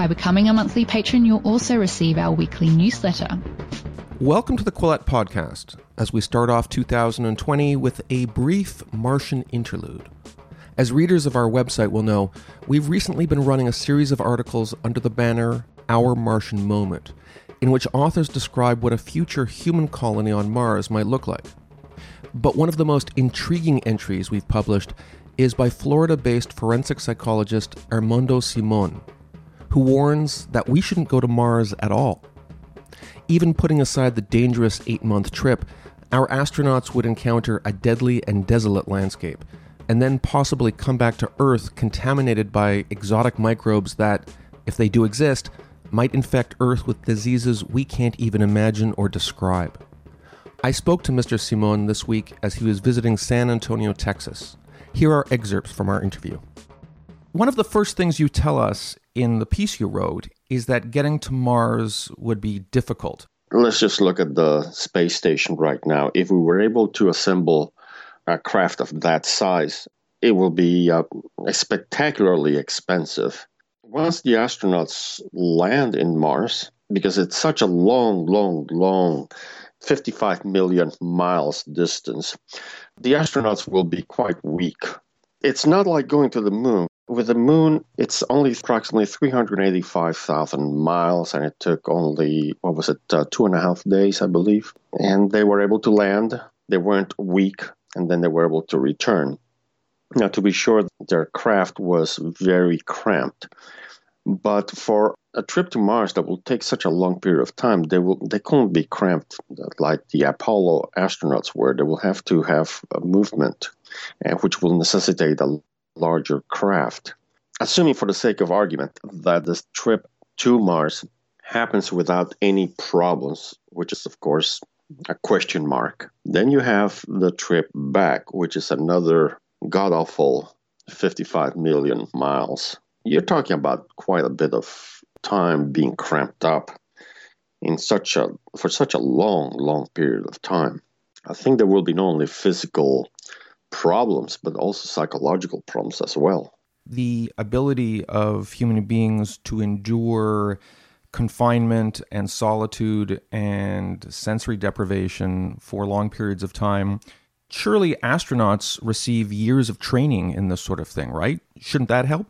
By becoming a monthly patron, you'll also receive our weekly newsletter. Welcome to the Quillette Podcast, as we start off 2020 with a brief Martian interlude. As readers of our website will know, we've recently been running a series of articles under the banner Our Martian Moment, in which authors describe what a future human colony on Mars might look like. But one of the most intriguing entries we've published is by Florida based forensic psychologist Armando Simón, who warns that we shouldn't go to Mars at all. Even putting aside the dangerous eight month trip, our astronauts would encounter a deadly and desolate landscape, and then possibly come back to Earth contaminated by exotic microbes that, if they do exist, might infect Earth with diseases we can't even imagine or describe. I spoke to Mr. Simón this week as he was visiting San Antonio, Texas. Here are excerpts from our interview. One of the first things you tell us in the piece you wrote is that getting to Mars would be difficult. Let's just look at the space station right now. If we were able to assemble a craft of that size, it will be uh, spectacularly expensive. Once the astronauts land in Mars, because it's such a long, long, long 55 million miles distance, the astronauts will be quite weak. It's not like going to the moon. With the moon, it's only approximately 385,000 miles, and it took only, what was it, uh, two and a half days, I believe. And they were able to land. They weren't weak, and then they were able to return. Now, to be sure, their craft was very cramped. But for a trip to Mars that will take such a long period of time, they will they couldn't be cramped like the Apollo astronauts were. They will have to have a movement, uh, which will necessitate a larger craft. Assuming, for the sake of argument, that this trip to Mars happens without any problems, which is, of course, a question mark, then you have the trip back, which is another god awful 55 million miles. You're talking about quite a bit of time being cramped up in such a for such a long, long period of time. I think there will be not only physical problems, but also psychological problems as well. The ability of human beings to endure confinement and solitude and sensory deprivation for long periods of time. Surely astronauts receive years of training in this sort of thing, right? Shouldn't that help?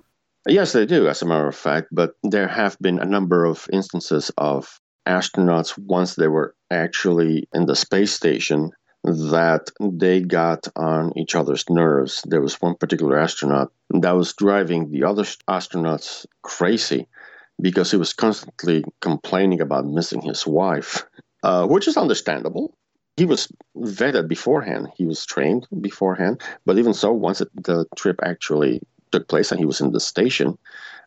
Yes, they do, as a matter of fact. But there have been a number of instances of astronauts, once they were actually in the space station, that they got on each other's nerves. There was one particular astronaut that was driving the other astronauts crazy because he was constantly complaining about missing his wife, uh, which is understandable. He was vetted beforehand, he was trained beforehand, but even so, once the trip actually took place and he was in the station,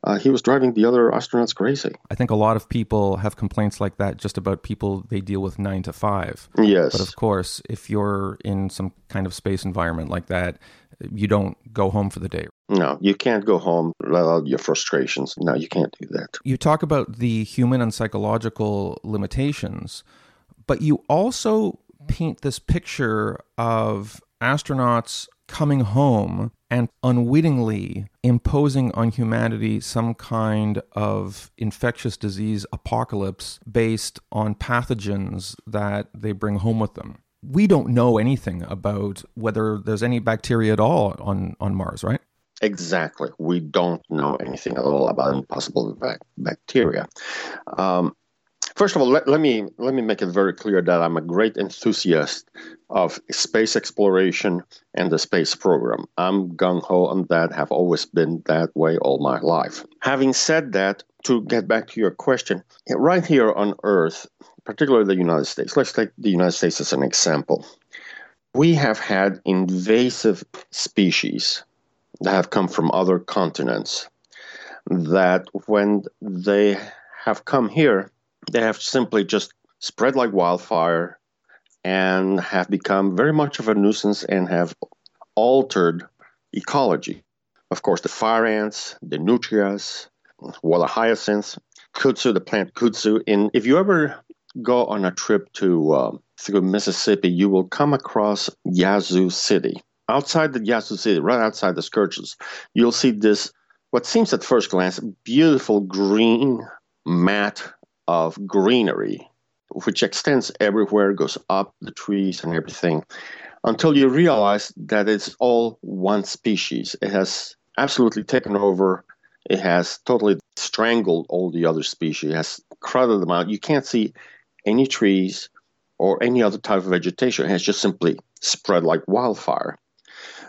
uh, he was driving the other astronauts crazy. I think a lot of people have complaints like that just about people they deal with nine to five. Yes. But of course, if you're in some kind of space environment like that, you don't go home for the day. No, you can't go home, let out your frustrations. No, you can't do that. You talk about the human and psychological limitations, but you also paint this picture of astronauts coming home and unwittingly imposing on humanity some kind of infectious disease apocalypse based on pathogens that they bring home with them. We don't know anything about whether there's any bacteria at all on, on Mars, right? Exactly. We don't know anything at all about possible bacteria. Um, First of all, let, let, me let me make it very clear that I'm a great enthusiast of space exploration and the space program. I'm gung ho on that, have always been that way all my life. Having said that, to get back to your question, right here on Earth, particularly the United States, let's take the United States as an example. We have had invasive species that have come from other continents that when they have come here, they have simply just spread like wildfire, and have become very much of a nuisance and have altered ecology. Of course, the fire ants, the nutrias, water hyacinths, kudzu, the plant kudzu. And if you ever go on a trip to uh, through Mississippi, you will come across Yazoo City. Outside the Yazoo City, right outside the Scourges, you'll see this, what seems at first glance, beautiful green mat of greenery, which extends everywhere, goes up the trees and everything, until you realize that it's all one species. It has absolutely taken over. It has totally strangled all the other species. It has crowded them out. You can't see any trees or any other type of vegetation. It has just simply spread like wildfire.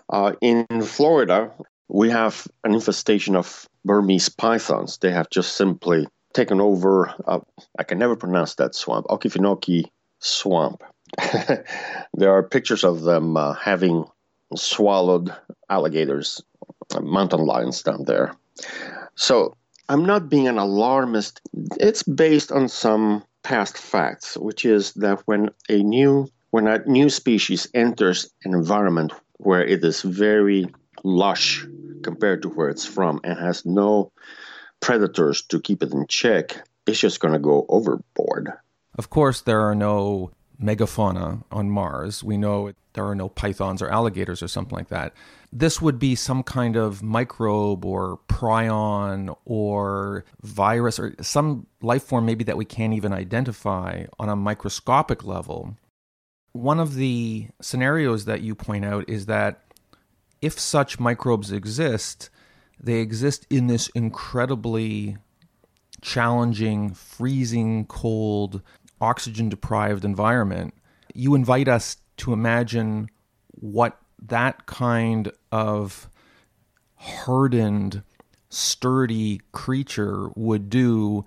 Uh, in Florida, we have an infestation of Burmese pythons. They have just simply taken over, uh, I can never pronounce that swamp, Okefenokee Swamp. there are pictures of them uh, having swallowed alligators, mountain lions down there. So I'm not being an alarmist. It's based on some past facts, which is that when a new when a new species enters an environment where it is very lush compared to where it's from and has no predators to keep it in check, it's just going to go overboard. Of course, there are no megafauna on Mars. We know there are no pythons or alligators or something like that. This would be some kind of microbe or prion or virus or some life form maybe that we can't even identify on a microscopic level. One of the scenarios that you point out is that if such microbes exist, they exist in this incredibly challenging, freezing cold oxygen deprived environment, you invite us to imagine what that kind of hardened, sturdy creature would do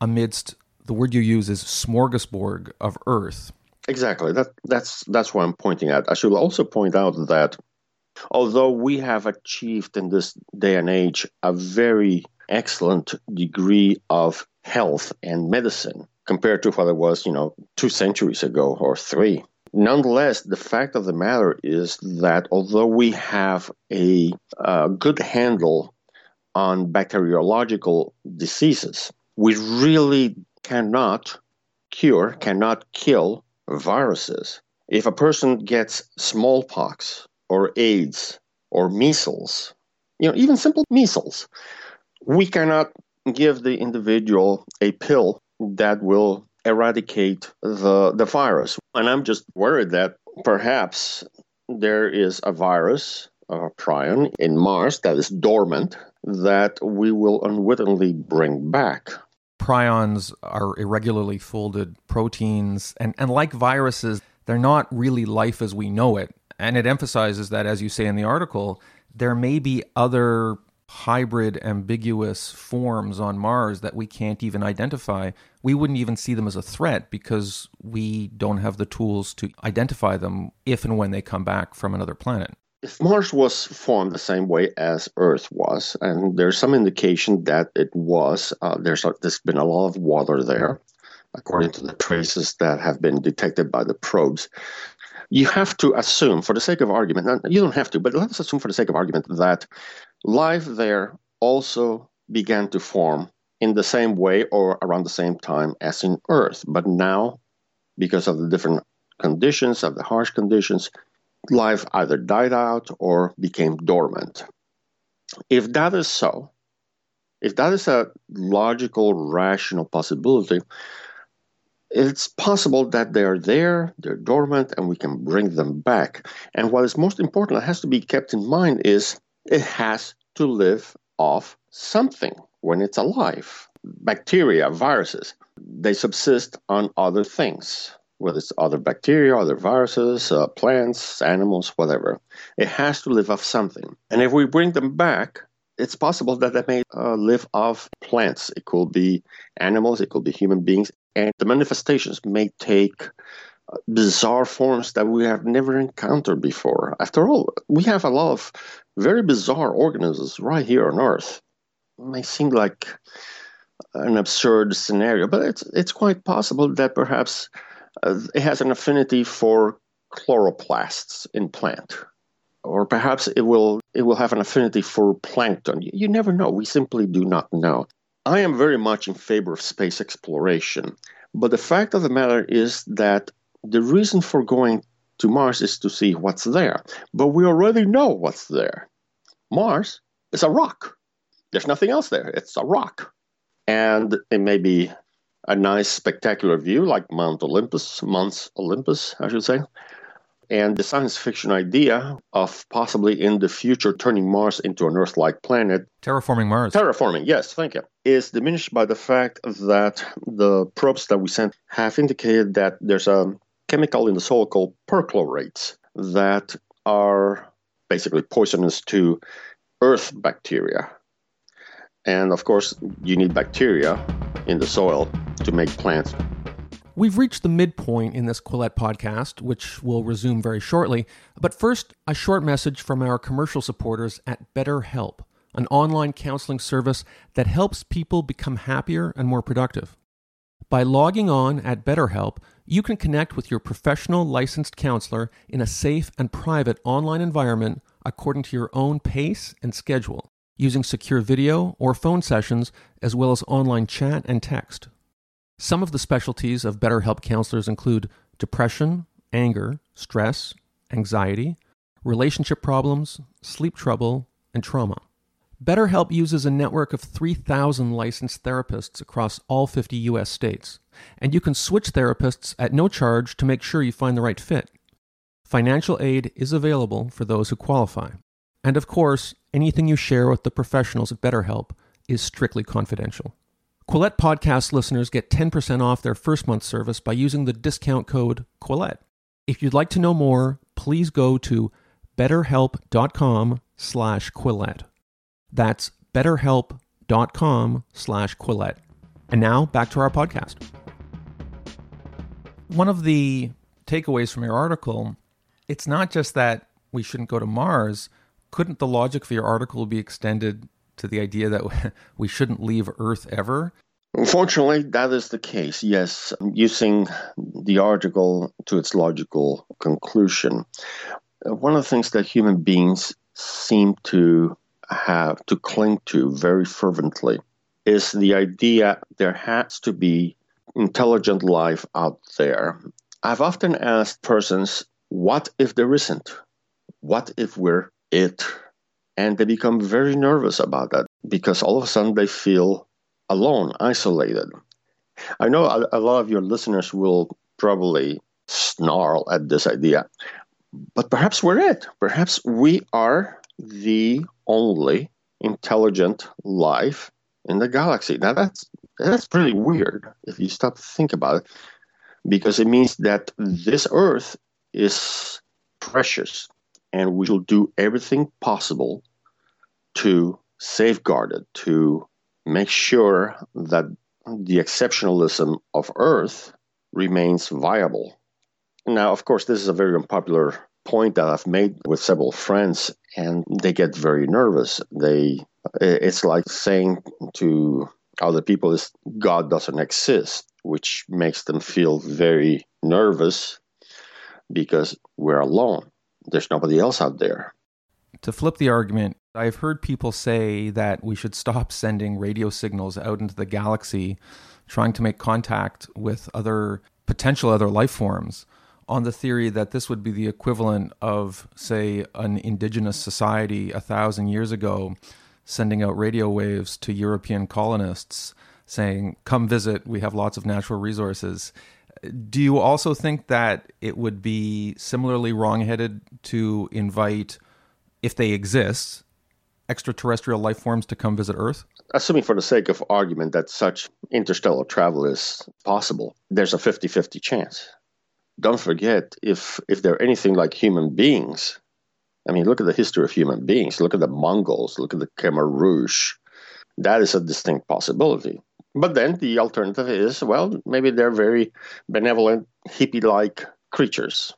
amidst the word you use is smorgasbord of Earth. Exactly. That that's that's what I'm pointing at. I should also point out that although we have achieved in this day and age a very excellent degree of health and medicine, compared to what it was, you know, two centuries ago or three. Nonetheless, the fact of the matter is that although we have a, a good handle on bacteriological diseases, we really cannot cure, cannot kill viruses. If a person gets smallpox or AIDS or measles, you know, even simple measles, we cannot give the individual a pill that will eradicate the, the virus. And I'm just worried that perhaps there is a virus, a prion in Mars that is dormant that we will unwittingly bring back. Prions are irregularly folded proteins, and, and like viruses, they're not really life as we know it. And it emphasizes that, as you say in the article, there may be other hybrid, ambiguous forms on Mars that we can't even identify, we wouldn't even see them as a threat because we don't have the tools to identify them if and when they come back from another planet. If Mars was formed the same way as Earth was, and there's some indication that it was, uh, there's, a, there's been a lot of water there, according to the traces that have been detected by the probes you have to assume, for the sake of argument, you don't have to, but let's assume for the sake of argument that life there also began to form in the same way or around the same time as in Earth. But now, because of the different conditions, of the harsh conditions, life either died out or became dormant. If that is so, if that is a logical, rational possibility, it's possible that they're there, they're dormant, and we can bring them back. And what is most important that has to be kept in mind is it has to live off something when it's alive. Bacteria, viruses, they subsist on other things, whether it's other bacteria, other viruses, uh, plants, animals, whatever. It has to live off something. And if we bring them back, it's possible that they may uh, live off plants. It could be animals, it could be human beings, and the manifestations may take uh, bizarre forms that we have never encountered before. After all, we have a lot of very bizarre organisms right here on Earth. It may seem like an absurd scenario, but it's it's quite possible that perhaps uh, it has an affinity for chloroplasts in plant, or perhaps it will it will have an affinity for plankton. You, you never know. We simply do not know. I am very much in favor of space exploration, but the fact of the matter is that the reason for going to Mars is to see what's there. But we already know what's there. Mars is a rock. There's nothing else there. It's a rock. And it may be a nice, spectacular view like Mount Olympus, Mount Olympus, I should say. And the science fiction idea of possibly in the future turning Mars into an Earth like planet. Terraforming Mars. Terraforming, yes, thank you. Is diminished by the fact that the probes that we sent have indicated that there's a chemical in the soil called perchlorates that are basically poisonous to earth bacteria. And of course, you need bacteria in the soil to make plants. We've reached the midpoint in this Quillette podcast, which will resume very shortly. But first, a short message from our commercial supporters at BetterHelp, an online counseling service that helps people become happier and more productive. By logging on at BetterHelp, you can connect with your professional licensed counselor in a safe and private online environment according to your own pace and schedule, using secure video or phone sessions as well as online chat and text. Some of the specialties of BetterHelp counselors include depression, anger, stress, anxiety, relationship problems, sleep trouble, and trauma. BetterHelp uses a network of 3,000 licensed therapists across all 50 US states, and you can switch therapists at no charge to make sure you find the right fit. Financial aid is available for those who qualify. And of course, anything you share with the professionals at BetterHelp is strictly confidential. Quillette podcast listeners get 10% off their first month service by using the discount code Quillette. If you'd like to know more, please go to betterhelp.com slash Quillette. That's betterhelp.com slash Quillette. And now back to our podcast. One of the takeaways from your article, it's not just that we shouldn't go to Mars. Couldn't the logic for your article be extended to the idea that we shouldn't leave Earth ever? Unfortunately, that is the case, yes. Using the article to its logical conclusion, one of the things that human beings seem to have to cling to very fervently is the idea there has to be intelligent life out there. I've often asked persons, what if there isn't? What if we're it? And they become very nervous about that because all of a sudden they feel alone, isolated. I know a, a lot of your listeners will probably snarl at this idea, but perhaps we're it. Perhaps we are the only intelligent life in the galaxy. Now that's that's pretty weird if you stop to think about it, because it means that this Earth is precious, and we will do everything possible to safeguard it, to make sure that the exceptionalism of Earth remains viable. Now, of course, this is a very unpopular point that I've made with several friends, and they get very nervous. They it's like saying to other people is God doesn't exist, which makes them feel very nervous because we're alone. There's nobody else out there. To flip the argument, I've heard people say that we should stop sending radio signals out into the galaxy, trying to make contact with other potential other life forms on the theory that this would be the equivalent of, say, an indigenous society a thousand years ago sending out radio waves to European colonists saying, Come visit, we have lots of natural resources. Do you also think that it would be similarly wrongheaded to invite, if they exist, extraterrestrial life forms to come visit Earth? Assuming, for the sake of argument, that such interstellar travel is possible, there's a 50 50 chance. Don't forget if if they're anything like human beings i mean look at the history of human beings. Look at the mongols. Look at the khmer rouge. That is a distinct possibility but then the alternative is well maybe they're very benevolent hippie like creatures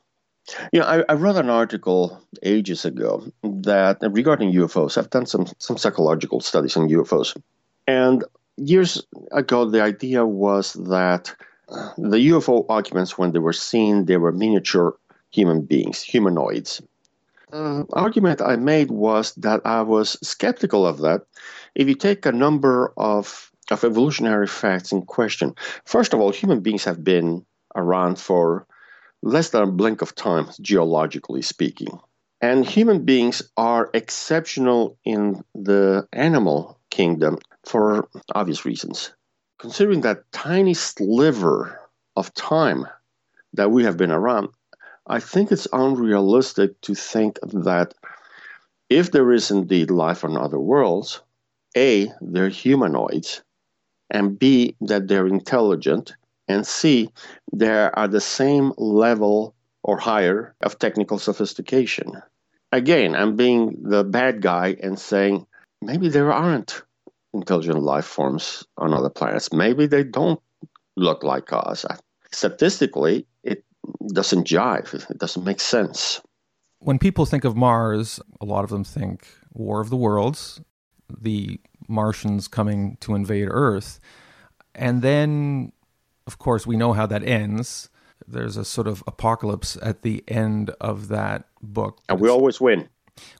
you know, I, I wrote an article ages ago that regarding UFOs, I've done some some psychological studies on UFOs, and years ago, the idea was that the UFO occupants, when they were seen, they were miniature human beings, humanoids. The argument I made was that I was skeptical of that. If you take a number of, of evolutionary facts in question, first of all, human beings have been around for less than a blink of time, geologically speaking. And human beings are exceptional in the animal kingdom for obvious reasons. Considering that tiny sliver of time that we have been around, I think it's unrealistic to think that if there is indeed life on other worlds, A, they're humanoids, and B, that they're intelligent, and C, they're at the same level or higher of technical sophistication. Again, I'm being the bad guy and saying maybe there aren't intelligent life forms on other planets. Maybe they don't look like us. Statistically, it doesn't jive, it doesn't make sense. When people think of Mars, a lot of them think War of the Worlds, the Martians coming to invade Earth. And then, of course, we know how that ends. There's a sort of apocalypse at the end of that book. And we always win.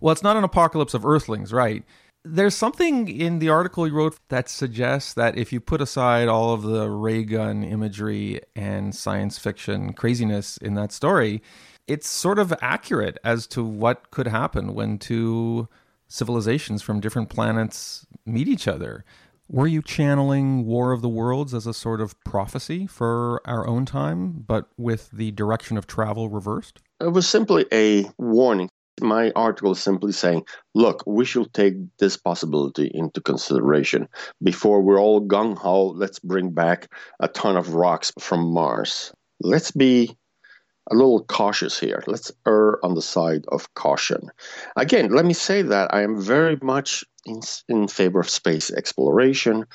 Well, it's not an apocalypse of Earthlings, right? There's something in the article you wrote that suggests that if you put aside all of the ray gun imagery and science fiction craziness in that story, it's sort of accurate as to what could happen when two civilizations from different planets meet each other. Were you channeling War of the Worlds as a sort of prophecy for our own time, but with the direction of travel reversed? It was simply a warning my article is simply saying, look, we should take this possibility into consideration before we're all gung ho. Let's bring back a ton of rocks from Mars. Let's be a little cautious here. Let's err on the side of caution. Again, let me say that I am very much in, in favor of space exploration,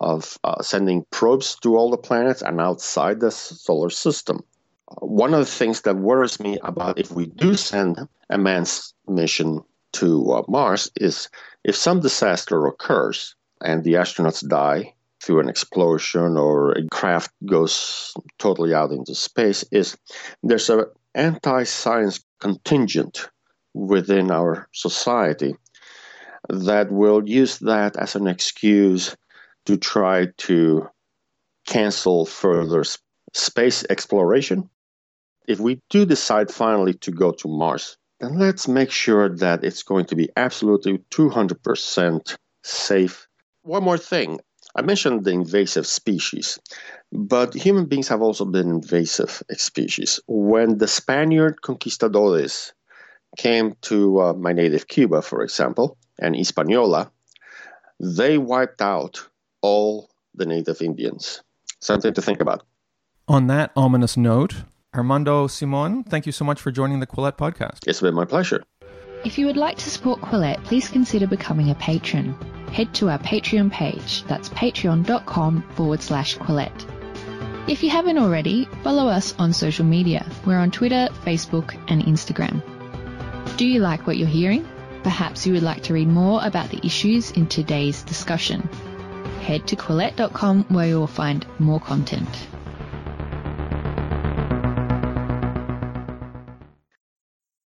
of uh, sending probes to all the planets and outside the solar system one of the things that worries me about if we do send a manned mission to uh, Mars is if some disaster occurs and the astronauts die through an explosion or a craft goes totally out into space is there's an anti-science contingent within our society that will use that as an excuse to try to cancel further space exploration if we do decide finally to go to Mars, then let's make sure that it's going to be absolutely 200% safe. One more thing I mentioned the invasive species, but human beings have also been invasive species. When the Spaniard conquistadores came to uh, my native Cuba, for example, and Hispaniola, they wiped out all the native Indians. Something to think about. On that ominous note, Armando Simón, thank you so much for joining the Quillette podcast. It's been my pleasure. If you would like to support Quillette, please consider becoming a patron. Head to our Patreon page. That's patreon.com forward slash Quillette. If you haven't already, follow us on social media. We're on Twitter, Facebook, and Instagram. Do you like what you're hearing? Perhaps you would like to read more about the issues in today's discussion. Head to Quillette.com where you will find more content.